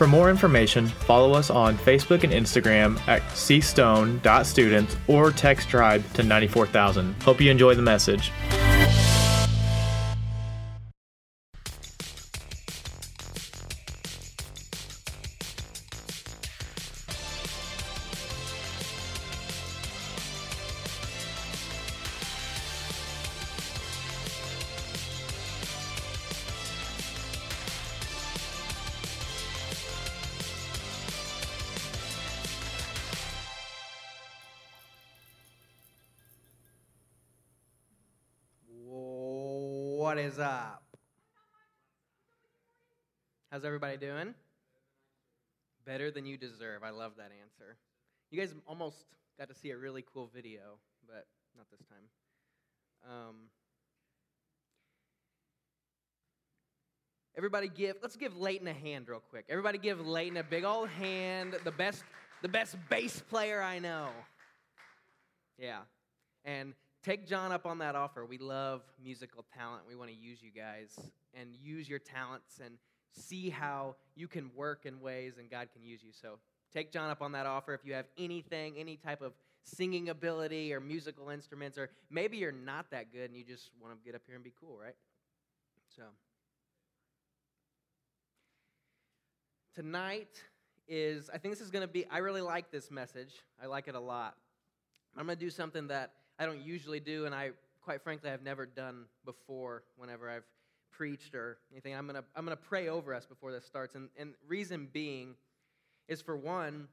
For more information, follow us on Facebook and Instagram at cstone.students or text tribe to 94000. Hope you enjoy the message. What is up? How's everybody doing? Better than you deserve. I love that answer. You guys almost got to see a really cool video, but not this time. Um, everybody give let's give Leighton a hand real quick. Everybody give Leighton a big old hand. The best the best bass player I know. Yeah. And take John up on that offer. We love musical talent. We want to use you guys and use your talents and see how you can work in ways and God can use you. So take John up on that offer. If you have anything, any type of singing ability or musical instruments, or maybe you're not that good and you just want to get up here and be cool, right? So tonight is, I think this is going to be, I really like this message. I like it a lot. I'm going to do something that I don't usually do, and I, quite frankly, I have never done before whenever I've preached or anything. I'm going to I'm to pray over us before this starts. And, and reason being is for one,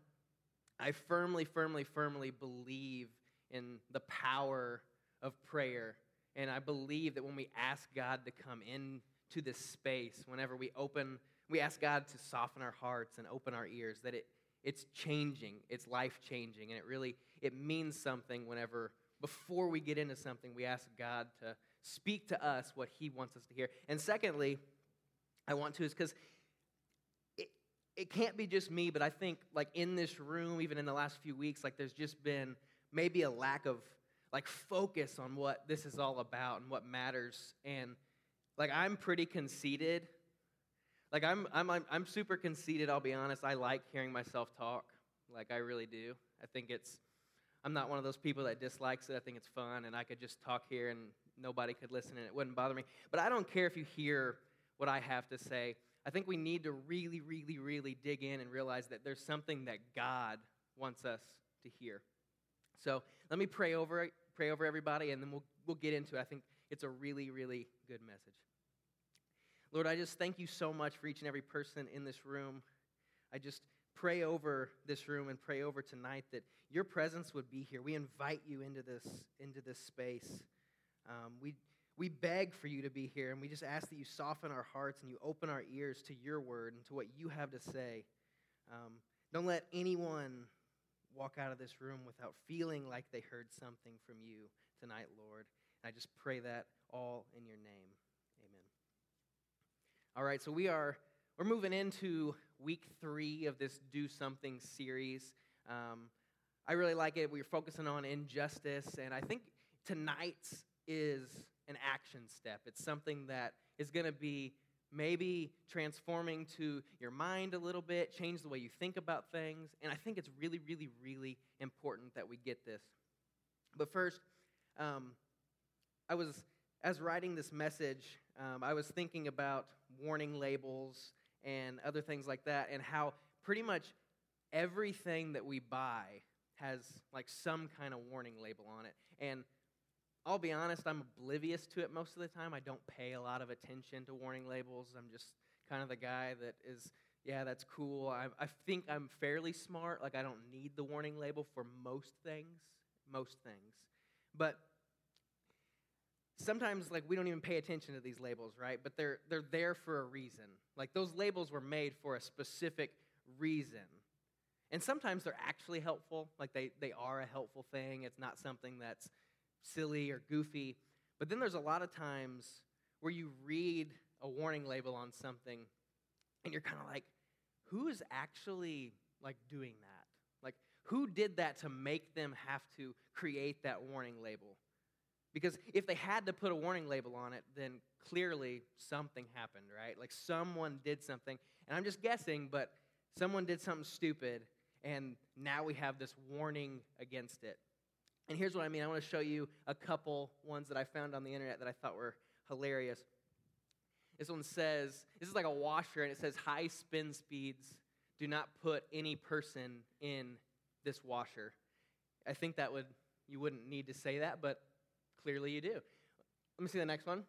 I firmly, firmly, firmly believe in the power of prayer. And I believe that when we ask God to come into this space, whenever we open, we ask God to soften our hearts and open our ears, that it, it's changing, it's life changing, and it really it means something whenever before we get into something we ask God to speak to us what He wants us to hear. And secondly, I want to is because it, it can't be just me, but I think like in this room, even in the last few weeks, like there's just been maybe a lack of like focus on what this is all about and what matters. And like I'm pretty conceited. Like I'm I'm I'm, I'm super conceited, I'll be honest. I like hearing myself talk. Like I really do. I think it's I'm not one of those people that dislikes it. I think it's fun and I could just talk here and nobody could listen and it wouldn't bother me. But I don't care if you hear what I have to say. I think we need to really, really, really dig in and realize that there's something that God wants us to hear. So let me pray over pray over everybody, and then we'll, we'll get into it. I think it's a really, really good message. Lord, I just thank you so much for each and every person in this room. I just pray over this room and pray over tonight that your presence would be here. We invite you into this, into this space. Um, we, we beg for you to be here, and we just ask that you soften our hearts and you open our ears to your word and to what you have to say. Um, don't let anyone walk out of this room without feeling like they heard something from you tonight, Lord. And I just pray that all in your name. Amen. All right, so we are we're moving into week three of this Do Something series. Um, I really like it. We're focusing on injustice, and I think tonight's is an action step. It's something that is going to be maybe transforming to your mind a little bit, change the way you think about things, and I think it's really, really, really important that we get this. But first, um, I was, as writing this message, um, I was thinking about warning labels and other things like that, and how pretty much everything that we buy has like some kind of warning label on it. And I'll be honest, I'm oblivious to it most of the time. I don't pay a lot of attention to warning labels. I'm just kind of the guy that is, yeah, that's cool. I, I think I'm fairly smart. Like, I don't need the warning label for most things. Most things. But sometimes like we don't even pay attention to these labels right but they're they're there for a reason like those labels were made for a specific reason And sometimes they're actually helpful, like they, they are a helpful thing. It's not something that's silly or goofy. But then there's a lot of times where you read a warning label on something and you're kind of like, who is actually like doing that? Like, who did that to make them have to create that warning label? Because if they had to put a warning label on it, then clearly something happened, right? Like someone did something. And I'm just guessing, but someone did something stupid, and now we have this warning against it. And here's what I mean I want to show you a couple ones that I found on the internet that I thought were hilarious. This one says, this is like a washer, and it says high spin speeds do not put any person in this washer. I think that would, you wouldn't need to say that, but clearly you do. Let me see the next one.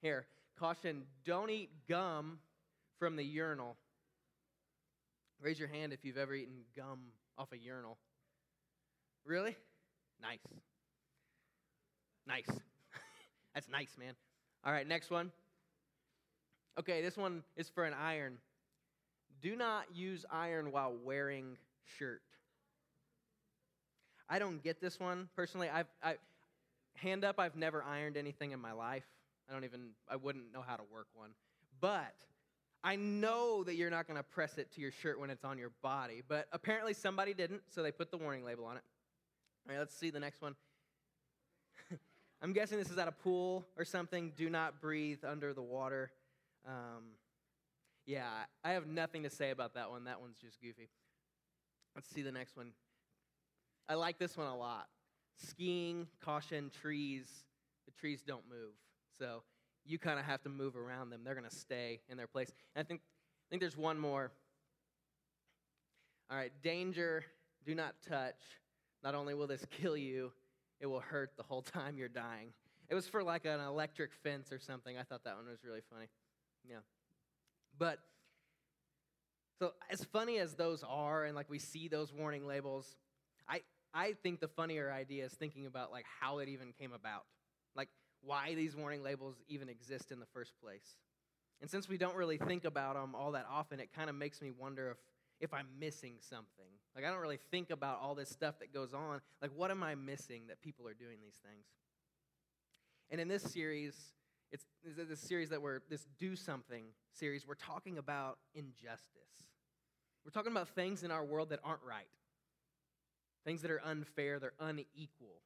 Here, caution don't eat gum from the urinal. Raise your hand if you've ever eaten gum off a urinal. Really? Nice. Nice. That's nice, man. All right, next one. Okay, this one is for an iron. Do not use iron while wearing shirt. I don't get this one personally. I've, I, hand up, I've never ironed anything in my life. I don't even, I wouldn't know how to work one. But I know that you're not going to press it to your shirt when it's on your body. But apparently somebody didn't, so they put the warning label on it. All right, let's see the next one. I'm guessing this is at a pool or something. Do not breathe under the water. Um, yeah, I have nothing to say about that one. That one's just goofy. Let's see the next one. I like this one a lot. Skiing, caution, trees. The trees don't move. So you kind of have to move around them. They're going to stay in their place. And I think, I think there's one more. All right, danger, do not touch. Not only will this kill you, it will hurt the whole time you're dying. It was for like an electric fence or something. I thought that one was really funny. Yeah. But so as funny as those are and like we see those warning labels, I think the funnier idea is thinking about like how it even came about. Like why these warning labels even exist in the first place. And since we don't really think about them all that often, it kind of makes me wonder if if I'm missing something. Like I don't really think about all this stuff that goes on. Like what am I missing that people are doing these things? And in this series, it's this series that we're this do something series, we're talking about injustice. We're talking about things in our world that aren't right. Things that are unfair, they're unequal.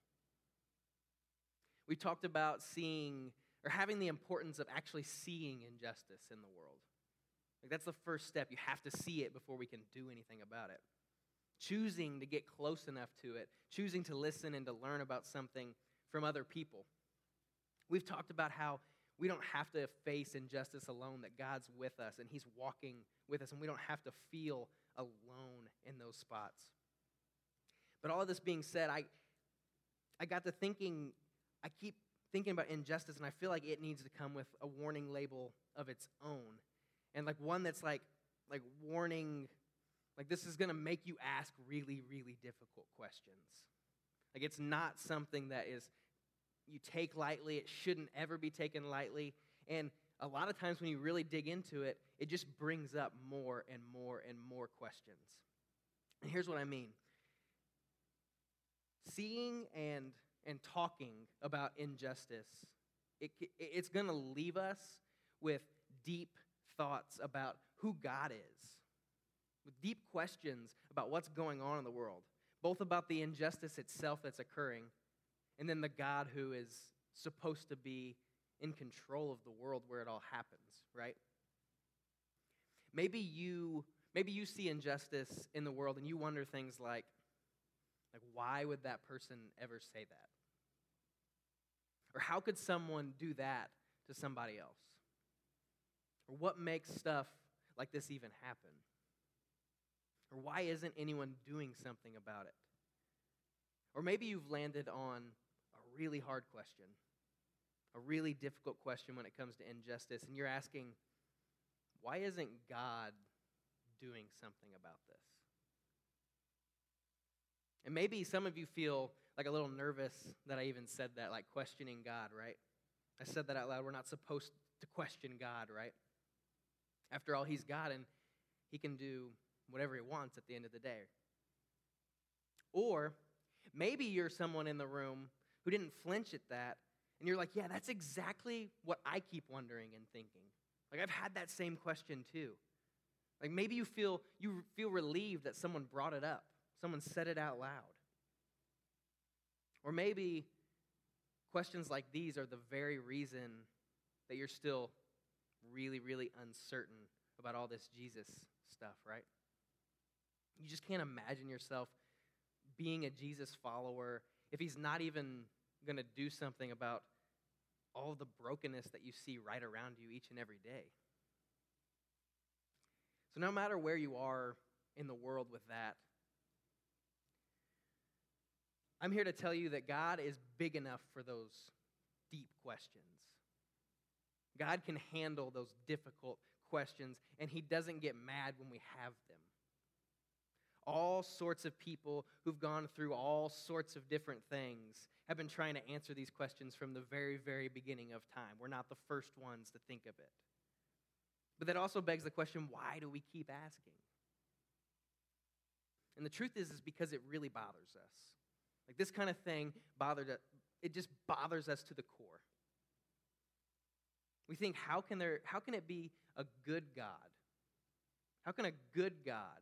We talked about seeing or having the importance of actually seeing injustice in the world. Like that's the first step. You have to see it before we can do anything about it. Choosing to get close enough to it, choosing to listen and to learn about something from other people. We've talked about how we don't have to face injustice alone, that God's with us and He's walking with us, and we don't have to feel alone in those spots. But all of this being said, I, I got to thinking, I keep thinking about injustice, and I feel like it needs to come with a warning label of its own. And like one that's like, like warning, like this is gonna make you ask really, really difficult questions. Like it's not something that is you take lightly. It shouldn't ever be taken lightly. And a lot of times when you really dig into it, it just brings up more and more and more questions. And here's what I mean seeing and, and talking about injustice, it, it's going to leave us with deep thoughts about who God is, with deep questions about what's going on in the world, both about the injustice itself that's occurring and then the God who is supposed to be in control of the world where it all happens, right? Maybe you maybe you see injustice in the world and you wonder things like like why would that person ever say that? Or how could someone do that to somebody else? Or what makes stuff like this even happen? Or why isn't anyone doing something about it? Or maybe you've landed on a really hard question, a really difficult question when it comes to injustice, and you're asking, why isn't God doing something about this? And maybe some of you feel like a little nervous that I even said that, like questioning God, right? I said that out loud. We're not supposed to question God, right? After all, He's God and He can do whatever he wants at the end of the day. Or maybe you're someone in the room who didn't flinch at that, and you're like, yeah, that's exactly what I keep wondering and thinking. Like I've had that same question too. Like maybe you feel you feel relieved that someone brought it up. Someone said it out loud. Or maybe questions like these are the very reason that you're still really really uncertain about all this Jesus stuff, right? You just can't imagine yourself being a Jesus follower if he's not even going to do something about all the brokenness that you see right around you each and every day. So, no matter where you are in the world with that, I'm here to tell you that God is big enough for those deep questions. God can handle those difficult questions, and He doesn't get mad when we have them. All sorts of people who've gone through all sorts of different things have been trying to answer these questions from the very, very beginning of time. We're not the first ones to think of it. But that also begs the question why do we keep asking? And the truth is, is because it really bothers us. Like this kind of thing bothered us. it just bothers us to the core. We think, how can there how can it be a good God? How can a good God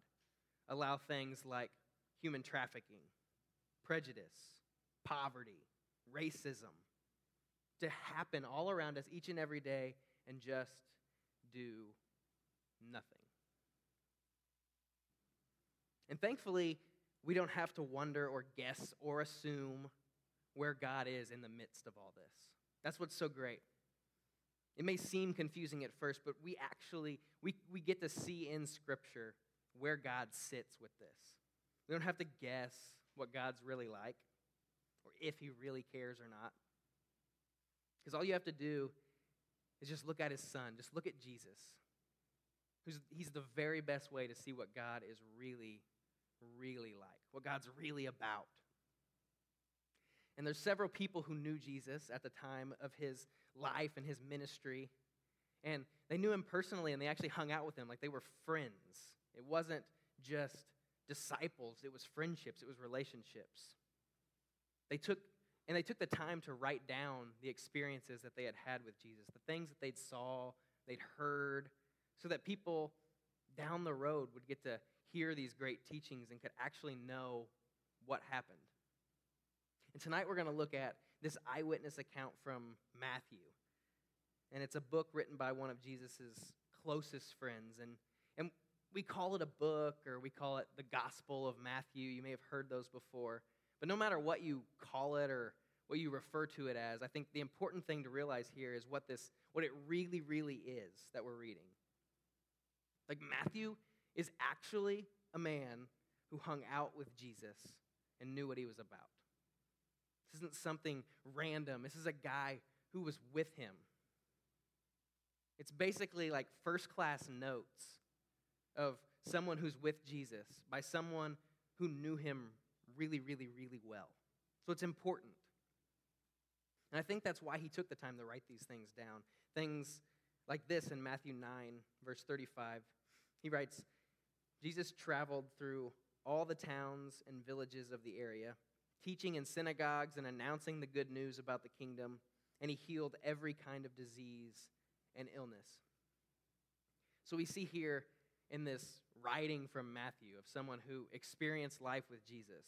allow things like human trafficking, prejudice, poverty, racism to happen all around us each and every day and just do nothing. And thankfully, we don't have to wonder or guess or assume where God is in the midst of all this. That's what's so great. It may seem confusing at first, but we actually we, we get to see in Scripture where God sits with this. We don't have to guess what God's really like or if he really cares or not. Because all you have to do is just look at his son, just look at Jesus. He's the very best way to see what God is really, really like, what God's really about. And there's several people who knew Jesus at the time of his life and his ministry. And they knew him personally and they actually hung out with him like they were friends. It wasn't just disciples, it was friendships, it was relationships. They took and they took the time to write down the experiences that they had had with Jesus, the things that they'd saw, they'd heard, so that people down the road would get to hear these great teachings and could actually know what happened. And tonight we're going to look at this eyewitness account from Matthew. And it's a book written by one of Jesus' closest friends. And, and we call it a book or we call it the Gospel of Matthew. You may have heard those before. But no matter what you call it or what you refer to it as, I think the important thing to realize here is what this what it really really is that we're reading. Like Matthew is actually a man who hung out with Jesus and knew what he was about. This isn't something random. This is a guy who was with him. It's basically like first class notes of someone who's with Jesus by someone who knew him really, really, really well. So it's important. And I think that's why he took the time to write these things down. Things like this in Matthew 9, verse 35. He writes Jesus traveled through all the towns and villages of the area, teaching in synagogues and announcing the good news about the kingdom, and he healed every kind of disease and illness. So we see here in this writing from Matthew of someone who experienced life with Jesus.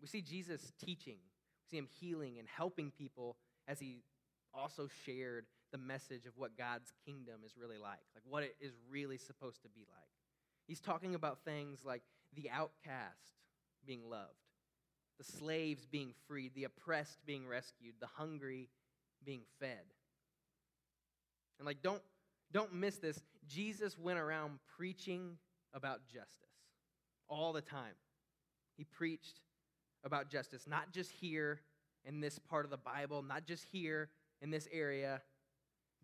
We see Jesus teaching, we see him healing and helping people as he also shared the message of what God's kingdom is really like, like what it is really supposed to be like. He's talking about things like the outcast being loved, the slaves being freed, the oppressed being rescued, the hungry being fed. And like don't don't miss this. Jesus went around preaching about justice all the time. He preached about justice, not just here in this part of the Bible, not just here in this area.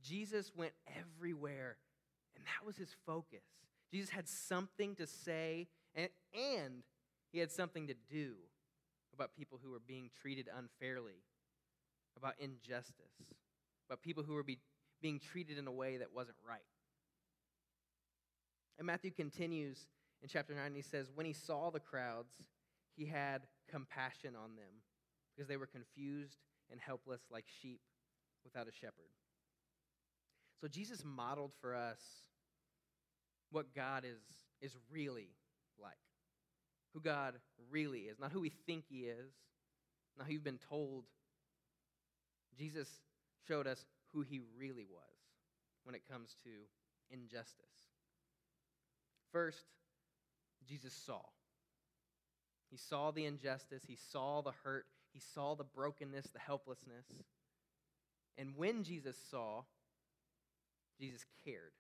Jesus went everywhere, and that was his focus. Jesus had something to say, and, and he had something to do about people who were being treated unfairly, about injustice, about people who were be, being treated in a way that wasn't right. And Matthew continues in chapter 9, he says, When he saw the crowds, he had compassion on them because they were confused and helpless like sheep without a shepherd. So Jesus modeled for us what God is, is really like, who God really is, not who we think he is, not who you've been told. Jesus showed us who he really was when it comes to injustice. First, Jesus saw. He saw the injustice, he saw the hurt, he saw the brokenness, the helplessness. And when Jesus saw, Jesus cared.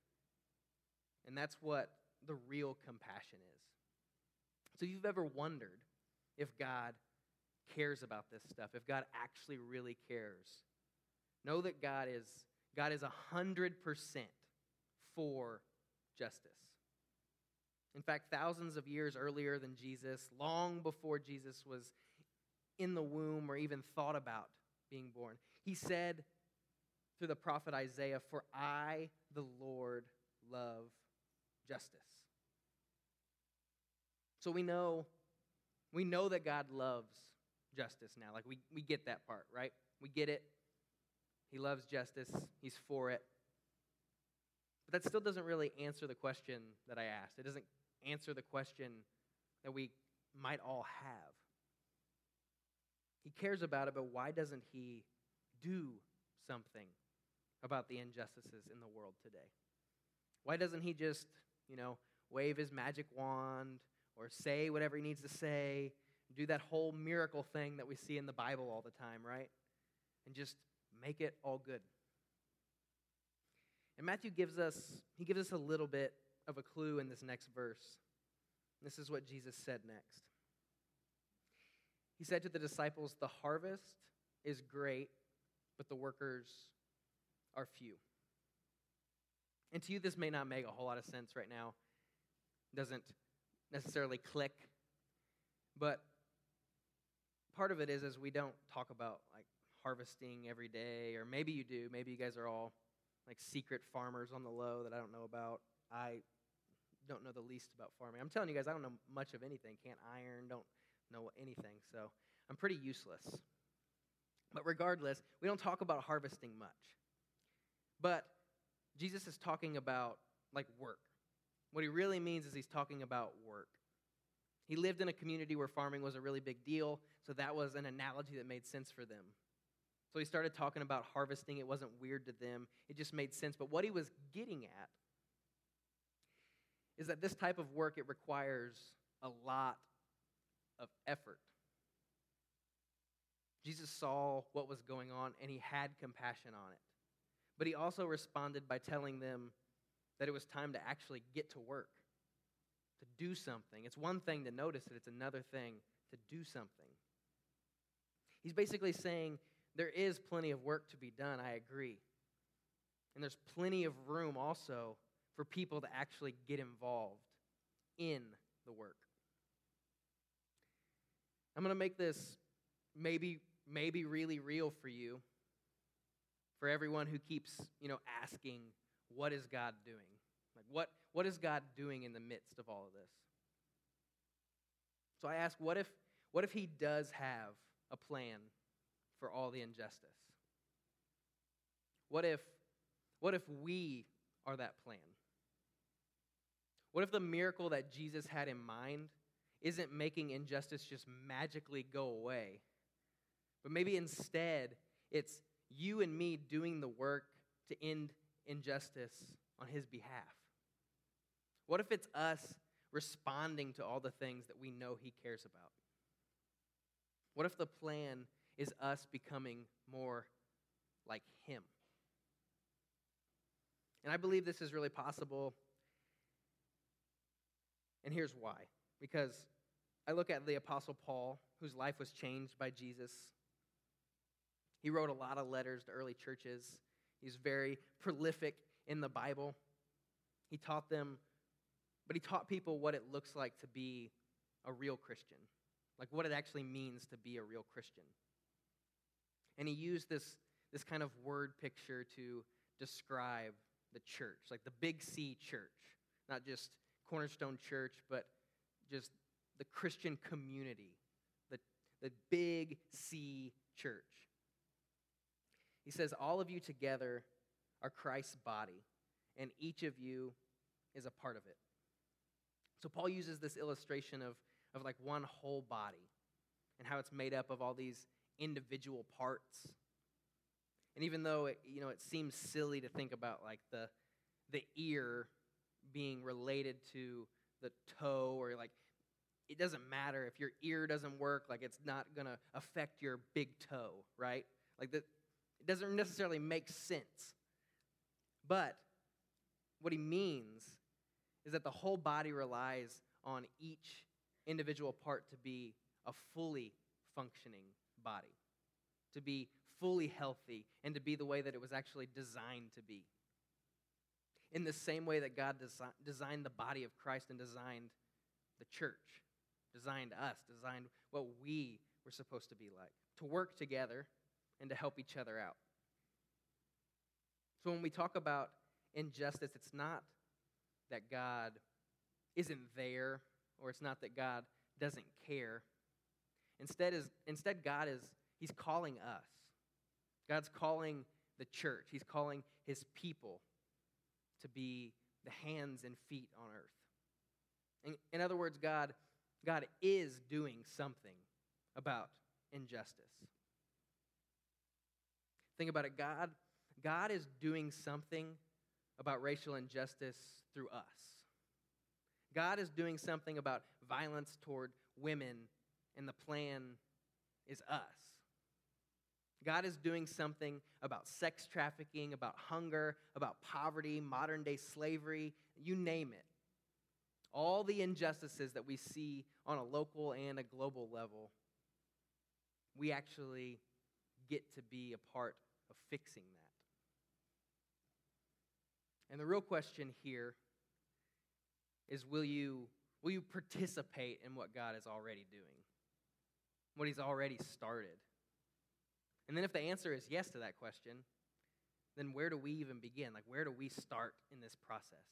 And that's what the real compassion is. So if you've ever wondered if God cares about this stuff, if God actually really cares, know that God is God is 100% for justice. In fact, thousands of years earlier than Jesus, long before Jesus was in the womb or even thought about being born, he said through the prophet Isaiah, For I, the Lord, love justice. So we know, we know that God loves justice now. Like we, we get that part, right? We get it. He loves justice, He's for it. But that still doesn't really answer the question that I asked. It doesn't answer the question that we might all have. He cares about it, but why doesn't He do something about the injustices in the world today? Why doesn't He just, you know, wave His magic wand or say whatever He needs to say, do that whole miracle thing that we see in the Bible all the time, right? And just make it all good. And Matthew gives us, he gives us a little bit of a clue in this next verse. This is what Jesus said next. He said to the disciples, The harvest is great, but the workers are few. And to you, this may not make a whole lot of sense right now. It doesn't necessarily click. But part of it is as we don't talk about like harvesting every day, or maybe you do. Maybe you guys are all like secret farmers on the low that I don't know about. I don't know the least about farming. I'm telling you guys, I don't know much of anything. Can't iron, don't know anything. So I'm pretty useless. But regardless, we don't talk about harvesting much. But Jesus is talking about like work. What he really means is he's talking about work. He lived in a community where farming was a really big deal, so that was an analogy that made sense for them. So he started talking about harvesting. It wasn't weird to them, it just made sense. But what he was getting at is that this type of work it requires a lot of effort. Jesus saw what was going on and he had compassion on it. But he also responded by telling them that it was time to actually get to work, to do something. It's one thing to notice it, it's another thing to do something. He's basically saying there is plenty of work to be done, I agree. And there's plenty of room also for people to actually get involved in the work. I'm going to make this maybe maybe really real for you for everyone who keeps, you know, asking what is God doing? Like what what is God doing in the midst of all of this? So I ask what if what if he does have a plan for all the injustice? What if what if we are that plan? What if the miracle that Jesus had in mind isn't making injustice just magically go away? But maybe instead, it's you and me doing the work to end injustice on his behalf. What if it's us responding to all the things that we know he cares about? What if the plan is us becoming more like him? And I believe this is really possible and here's why. Because I look at the Apostle Paul, whose life was changed by Jesus. He wrote a lot of letters to early churches. He's very prolific in the Bible. He taught them, but he taught people what it looks like to be a real Christian, like what it actually means to be a real Christian. And he used this, this kind of word picture to describe the church, like the big C church, not just Cornerstone Church, but just the Christian community, the, the big C church. He says, All of you together are Christ's body, and each of you is a part of it. So Paul uses this illustration of, of like one whole body and how it's made up of all these individual parts. And even though it, you know, it seems silly to think about like the, the ear being related to the toe or like it doesn't matter if your ear doesn't work like it's not going to affect your big toe right like that it doesn't necessarily make sense. But what he means is that the whole body relies on each individual part to be a fully functioning body to be fully healthy and to be the way that it was actually designed to be. In the same way that God desi- designed the body of Christ and designed the church, designed us, designed what we were supposed to be like, to work together and to help each other out. So when we talk about injustice, it's not that God isn't there or it's not that God doesn't care. Instead, is, instead God is, he's calling us. God's calling the church. He's calling his people to be the hands and feet on earth. In, in other words, God, God is doing something about injustice. Think about it. God, God is doing something about racial injustice through us. God is doing something about violence toward women, and the plan is us. God is doing something about sex trafficking, about hunger, about poverty, modern day slavery, you name it. All the injustices that we see on a local and a global level, we actually get to be a part of fixing that. And the real question here is will you, will you participate in what God is already doing? What He's already started? And then if the answer is yes to that question, then where do we even begin? Like, where do we start in this process?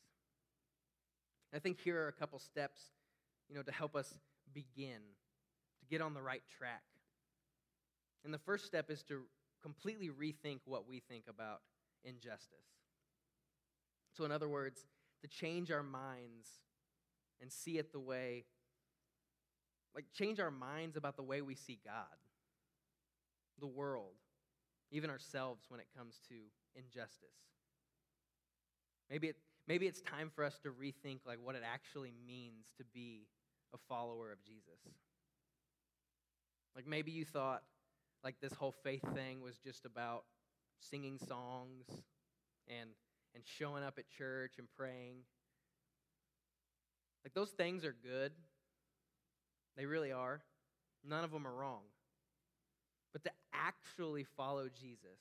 I think here are a couple steps, you know, to help us begin, to get on the right track. And the first step is to completely rethink what we think about injustice. So, in other words, to change our minds and see it the way, like, change our minds about the way we see God the world, even ourselves when it comes to injustice. Maybe, it, maybe it's time for us to rethink like what it actually means to be a follower of Jesus. Like maybe you thought like this whole faith thing was just about singing songs and and showing up at church and praying. Like those things are good. They really are. None of them are wrong. But to actually follow Jesus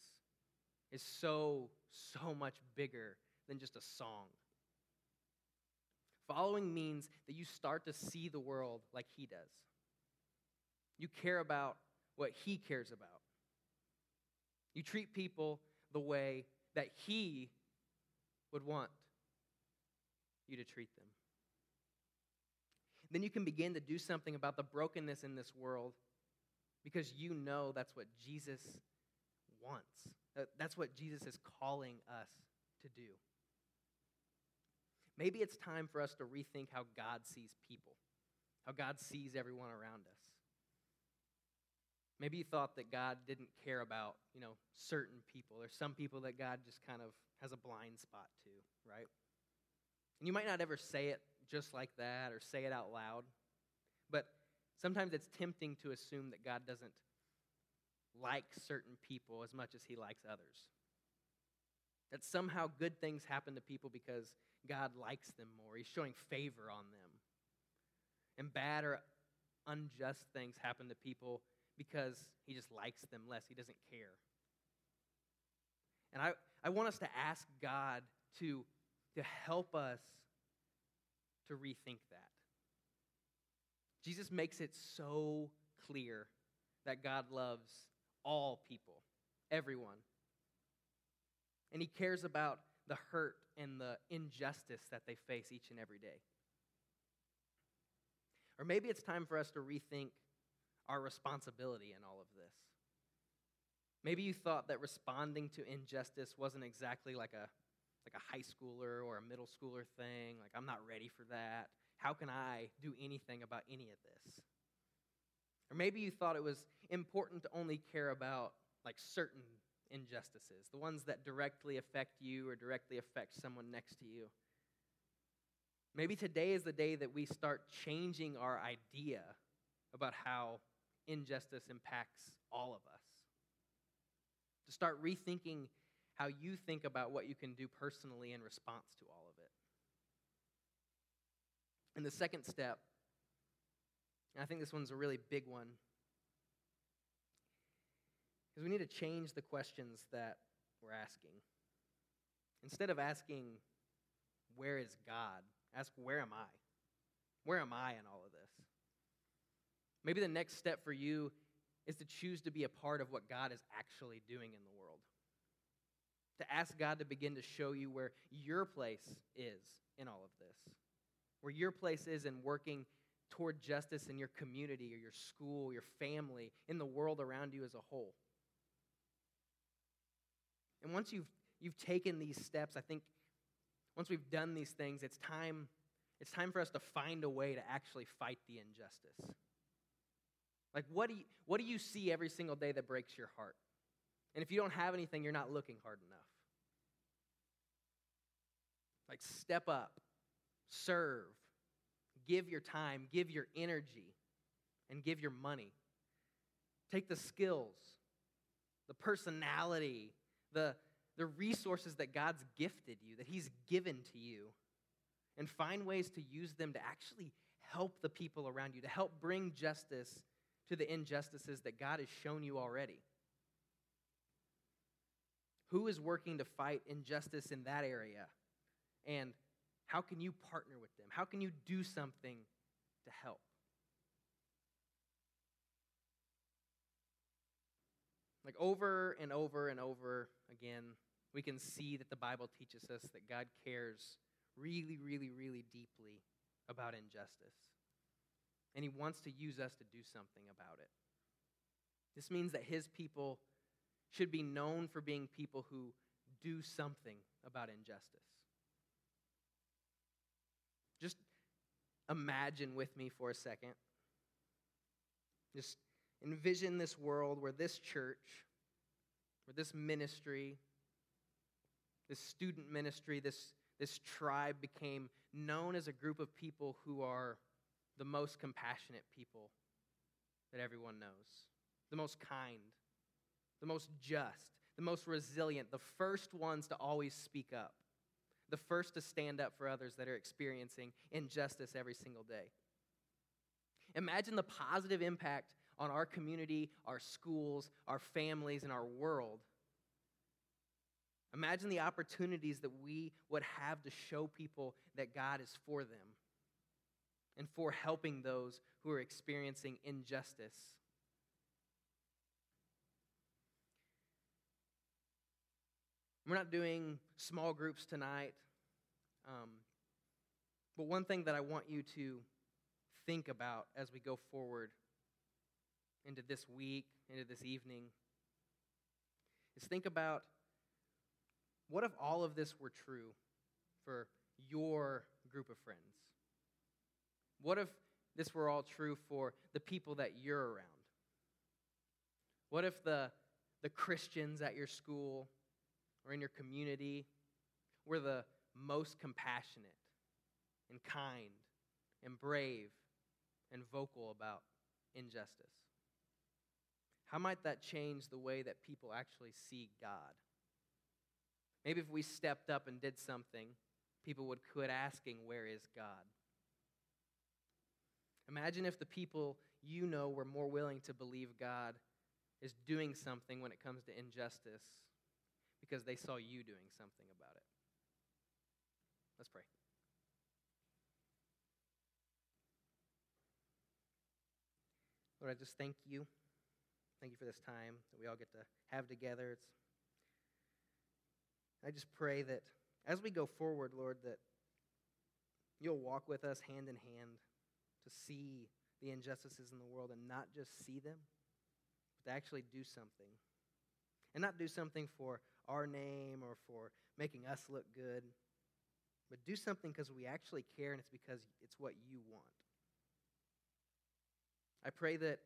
is so, so much bigger than just a song. Following means that you start to see the world like He does. You care about what He cares about. You treat people the way that He would want you to treat them. Then you can begin to do something about the brokenness in this world because you know that's what Jesus wants. Uh, that's what Jesus is calling us to do. Maybe it's time for us to rethink how God sees people, how God sees everyone around us. Maybe you thought that God didn't care about, you know, certain people. There's some people that God just kind of has a blind spot to, right? And you might not ever say it just like that or say it out loud, but Sometimes it's tempting to assume that God doesn't like certain people as much as he likes others. That somehow good things happen to people because God likes them more. He's showing favor on them. And bad or unjust things happen to people because he just likes them less. He doesn't care. And I, I want us to ask God to, to help us to rethink that. Jesus makes it so clear that God loves all people, everyone. And he cares about the hurt and the injustice that they face each and every day. Or maybe it's time for us to rethink our responsibility in all of this. Maybe you thought that responding to injustice wasn't exactly like a like a high schooler or a middle schooler thing, like I'm not ready for that. How can I do anything about any of this? Or maybe you thought it was important to only care about like certain injustices, the ones that directly affect you or directly affect someone next to you. Maybe today is the day that we start changing our idea about how injustice impacts all of us. To start rethinking how you think about what you can do personally in response to all of it. And the second step, and I think this one's a really big one, is we need to change the questions that we're asking. Instead of asking, Where is God? ask, Where am I? Where am I in all of this? Maybe the next step for you is to choose to be a part of what God is actually doing in the world. To ask God to begin to show you where your place is in all of this, where your place is in working toward justice in your community or your school, your family, in the world around you as a whole. And once you've, you've taken these steps, I think once we've done these things, it's time, it's time for us to find a way to actually fight the injustice. Like, what do, you, what do you see every single day that breaks your heart? And if you don't have anything, you're not looking hard enough. Like, step up, serve, give your time, give your energy, and give your money. Take the skills, the personality, the, the resources that God's gifted you, that He's given to you, and find ways to use them to actually help the people around you, to help bring justice to the injustices that God has shown you already. Who is working to fight injustice in that area? And how can you partner with them? How can you do something to help? Like over and over and over again, we can see that the Bible teaches us that God cares really, really, really deeply about injustice. And He wants to use us to do something about it. This means that His people should be known for being people who do something about injustice. Just imagine with me for a second. Just envision this world where this church, where this ministry, this student ministry, this, this tribe became known as a group of people who are the most compassionate people that everyone knows, the most kind, the most just, the most resilient, the first ones to always speak up, the first to stand up for others that are experiencing injustice every single day. Imagine the positive impact on our community, our schools, our families, and our world. Imagine the opportunities that we would have to show people that God is for them and for helping those who are experiencing injustice. We're not doing small groups tonight. Um, but one thing that I want you to think about as we go forward into this week, into this evening, is think about what if all of this were true for your group of friends? What if this were all true for the people that you're around? What if the, the Christians at your school or in your community were the most compassionate and kind and brave and vocal about injustice? How might that change the way that people actually see God? Maybe if we stepped up and did something, people would quit asking, Where is God? Imagine if the people you know were more willing to believe God is doing something when it comes to injustice because they saw you doing something about it. Let's pray. Lord, I just thank you. Thank you for this time that we all get to have together. It's, I just pray that as we go forward, Lord, that you'll walk with us hand in hand to see the injustices in the world and not just see them, but to actually do something. And not do something for our name or for making us look good, but do something because we actually care and it's because it's what you want. I pray that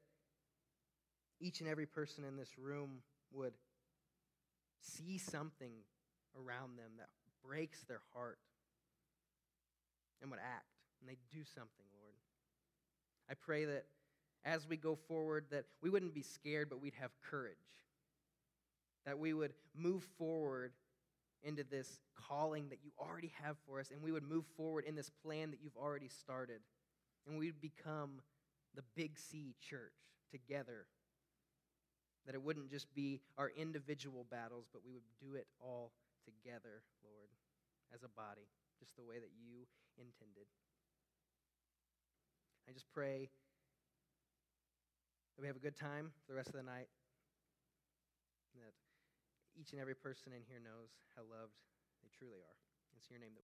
each and every person in this room would see something around them that breaks their heart and would act and they do something. I pray that as we go forward that we wouldn't be scared but we'd have courage. That we would move forward into this calling that you already have for us and we would move forward in this plan that you've already started. And we'd become the Big C church together that it wouldn't just be our individual battles, but we would do it all together, Lord, as a body, just the way that you intended. I just pray that we have a good time for the rest of the night, and that each and every person in here knows how loved they truly are. It's in your name that